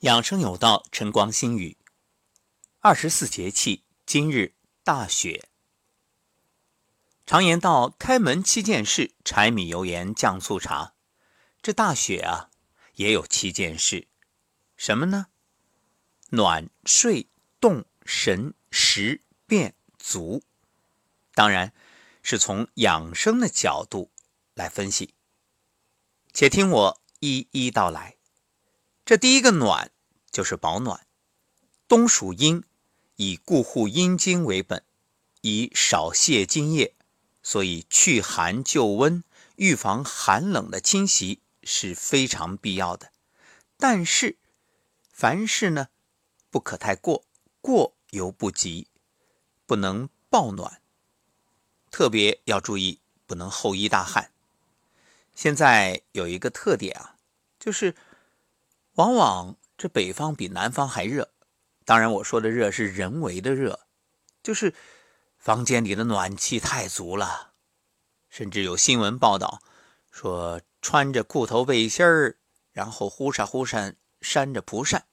养生有道，晨光新语。二十四节气，今日大雪。常言道：“开门七件事，柴米油盐酱醋茶。”这大雪啊，也有七件事，什么呢？暖、睡、动、神、食、变、足。当然是从养生的角度来分析。且听我一一道来。这第一个暖就是保暖。冬属阴，以固护阴经为本，以少泄津液，所以去寒救温、预防寒冷的侵袭是非常必要的。但是凡事呢，不可太过，过犹不及，不能暴暖。特别要注意，不能厚衣大汗。现在有一个特点啊，就是。往往这北方比南方还热，当然我说的热是人为的热，就是房间里的暖气太足了，甚至有新闻报道说穿着裤头背心儿，然后忽闪忽闪扇着蒲扇，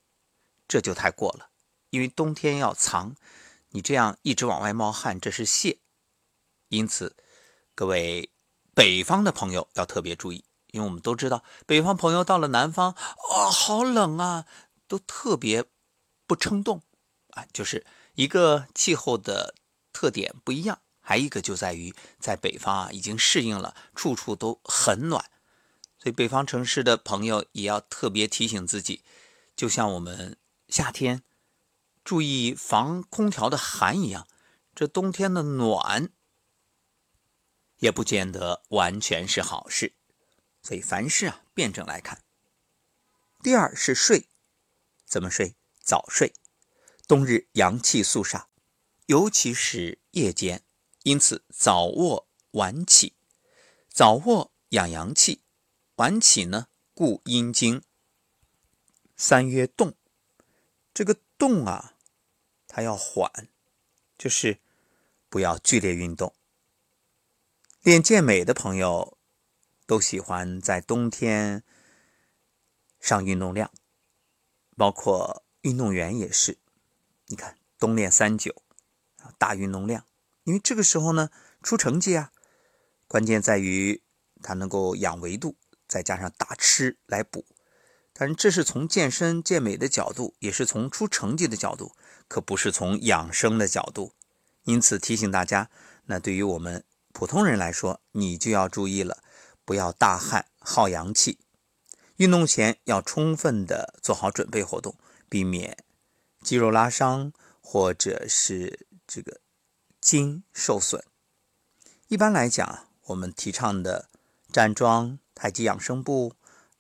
这就太过了。因为冬天要藏，你这样一直往外冒汗，这是泄。因此，各位北方的朋友要特别注意。因为我们都知道，北方朋友到了南方，啊，好冷啊，都特别不称冻，啊，就是一个气候的特点不一样。还一个就在于，在北方啊，已经适应了，处处都很暖，所以北方城市的朋友也要特别提醒自己，就像我们夏天注意防空调的寒一样，这冬天的暖也不见得完全是好事。所以凡事啊，辩证来看。第二是睡，怎么睡？早睡。冬日阳气肃杀，尤其是夜间，因此早卧晚起。早卧养阳气，晚起呢固阴经。三曰动，这个动啊，它要缓，就是不要剧烈运动。练健美的朋友。都喜欢在冬天上运动量，包括运动员也是。你看，冬练三九，大运动量，因为这个时候呢出成绩啊。关键在于它能够养维度，再加上大吃来补。但是这是从健身健美的角度，也是从出成绩的角度，可不是从养生的角度。因此提醒大家，那对于我们普通人来说，你就要注意了。不要大汗耗阳气，运动前要充分的做好准备活动，避免肌肉拉伤或者是这个筋受损。一般来讲，我们提倡的站桩、太极养生步、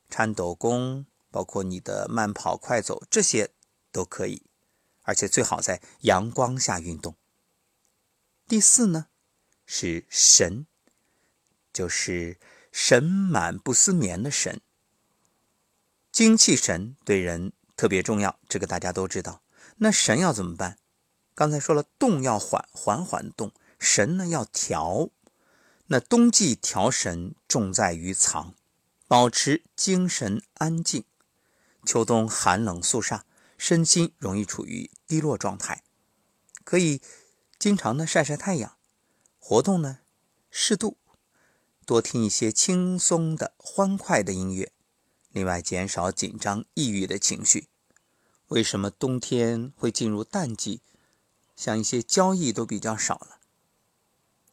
颤抖功，包括你的慢跑、快走，这些都可以，而且最好在阳光下运动。第四呢，是神，就是。神满不思眠的神，精气神对人特别重要，这个大家都知道。那神要怎么办？刚才说了，动要缓，缓缓动；神呢要调。那冬季调神重在于藏，保持精神安静。秋冬寒冷肃杀，身心容易处于低落状态，可以经常的晒晒太阳，活动呢适度。多听一些轻松的、欢快的音乐，另外减少紧张、抑郁的情绪。为什么冬天会进入淡季？像一些交易都比较少了。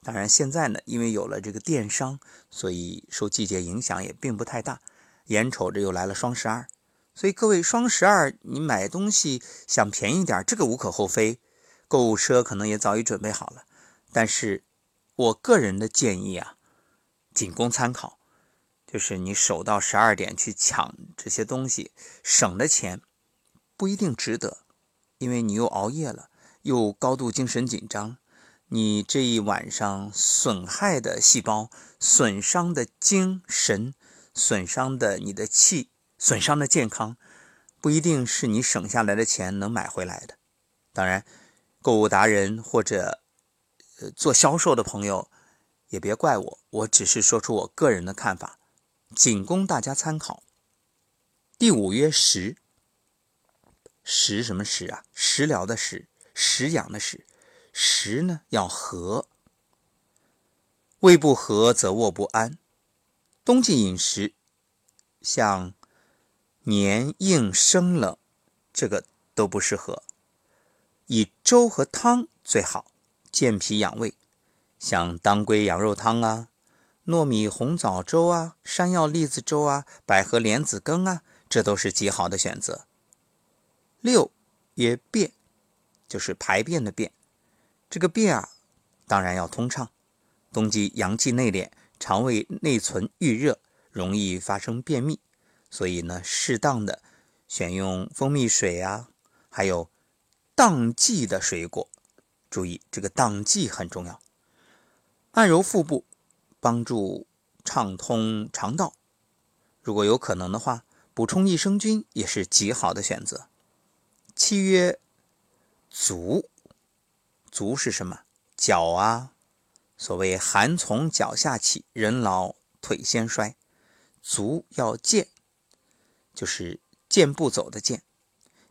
当然，现在呢，因为有了这个电商，所以受季节影响也并不太大。眼瞅着又来了双十二，所以各位双十二你买东西想便宜点，这个无可厚非。购物车可能也早已准备好了，但是我个人的建议啊。仅供参考，就是你守到十二点去抢这些东西，省的钱不一定值得，因为你又熬夜了，又高度精神紧张，你这一晚上损害的细胞、损伤的精神、损伤的你的气、损伤的健康，不一定是你省下来的钱能买回来的。当然，购物达人或者呃做销售的朋友。也别怪我，我只是说出我个人的看法，仅供大家参考。第五曰食，食什么食啊？食疗的食，食养的食。食呢要和，胃不和则卧不安。冬季饮食像黏硬生冷，这个都不适合。以粥和汤最好，健脾养胃。像当归羊肉汤啊，糯米红枣粥啊，山药栗子粥啊，百合莲子羹啊，这都是极好的选择。六也便，就是排便的便。这个便啊，当然要通畅。冬季阳气内敛，肠胃内存郁热，容易发生便秘，所以呢，适当的选用蜂蜜水啊，还有当季的水果。注意，这个当季很重要。按揉腹部，帮助畅通肠道。如果有可能的话，补充益生菌也是极好的选择。七曰足，足是什么？脚啊。所谓寒从脚下起，人老腿先衰。足要健，就是健步走的健。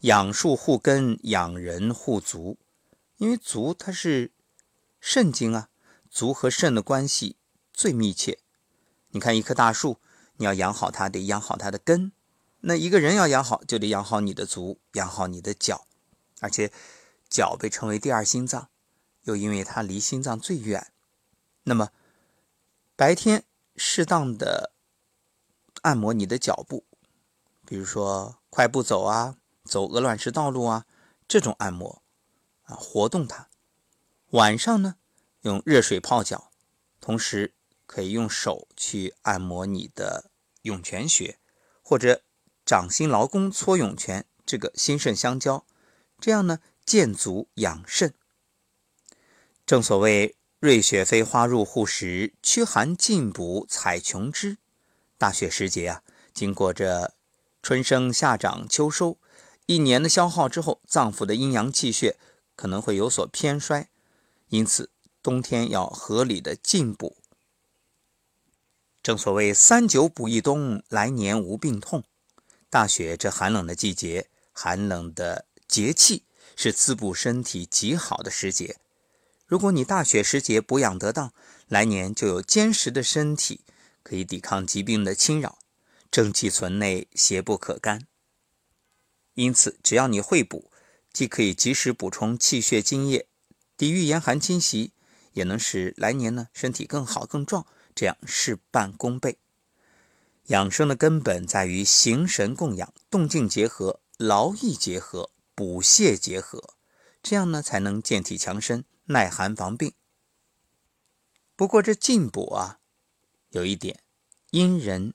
养树护根，养人护足。因为足它是肾经啊。足和肾的关系最密切。你看一棵大树，你要养好它，得养好它的根；那一个人要养好，就得养好你的足，养好你的脚。而且脚被称为第二心脏，又因为它离心脏最远。那么白天适当的按摩你的脚部，比如说快步走啊，走鹅卵石道路啊，这种按摩啊，活动它。晚上呢？用热水泡脚，同时可以用手去按摩你的涌泉穴，或者掌心劳宫搓涌泉，这个心肾相交，这样呢健足养肾。正所谓瑞雪飞花入户时，驱寒进补采琼枝。大雪时节啊，经过这春生夏长秋收一年的消耗之后，脏腑的阴阳气血可能会有所偏衰，因此。冬天要合理的进补，正所谓三九补一冬，来年无病痛。大雪这寒冷的季节，寒冷的节气是滋补身体极好的时节。如果你大雪时节补养得当，来年就有坚实的身体，可以抵抗疾病的侵扰，正气存内，邪不可干。因此，只要你会补，既可以及时补充气血津液，抵御严寒侵袭。也能使来年呢身体更好更壮，这样事半功倍。养生的根本在于形神供养，动静结合，劳逸结合，补泻结合，这样呢才能健体强身，耐寒防病。不过这进补啊，有一点，因人、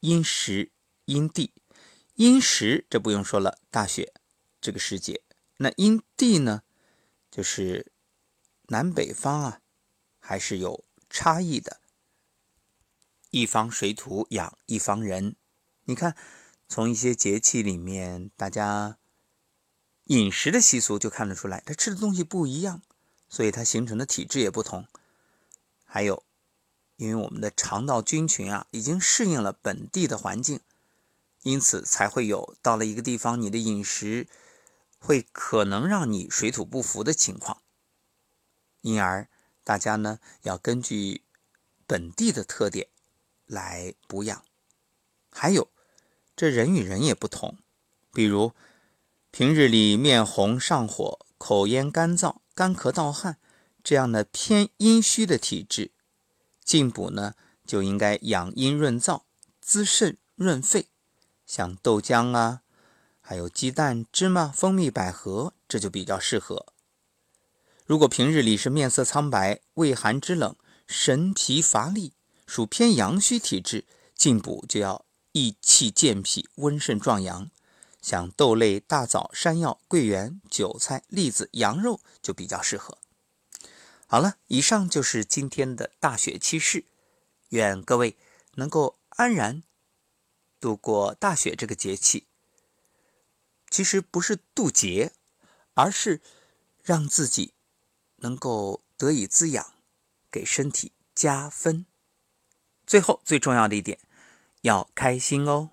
因时、因地。因时这不用说了，大雪这个时节。那因地呢，就是。南北方啊，还是有差异的。一方水土养一方人，你看，从一些节气里面，大家饮食的习俗就看得出来，他吃的东西不一样，所以它形成的体质也不同。还有，因为我们的肠道菌群啊，已经适应了本地的环境，因此才会有到了一个地方，你的饮食会可能让你水土不服的情况。因而，大家呢要根据本地的特点来补养。还有，这人与人也不同，比如平日里面红上火、口咽干燥、干咳盗汗这样的偏阴虚的体质，进补呢就应该养阴润燥、滋肾润肺，像豆浆啊，还有鸡蛋、芝麻、蜂蜜、百合，这就比较适合。如果平日里是面色苍白、畏寒肢冷、神疲乏力，属偏阳虚体质，进补就要益气健脾、温肾壮阳，像豆类、大枣、山药、桂圆、韭菜、栗子、羊肉就比较适合。好了，以上就是今天的大雪七事，愿各位能够安然度过大雪这个节气。其实不是渡劫，而是让自己。能够得以滋养，给身体加分。最后最重要的一点，要开心哦。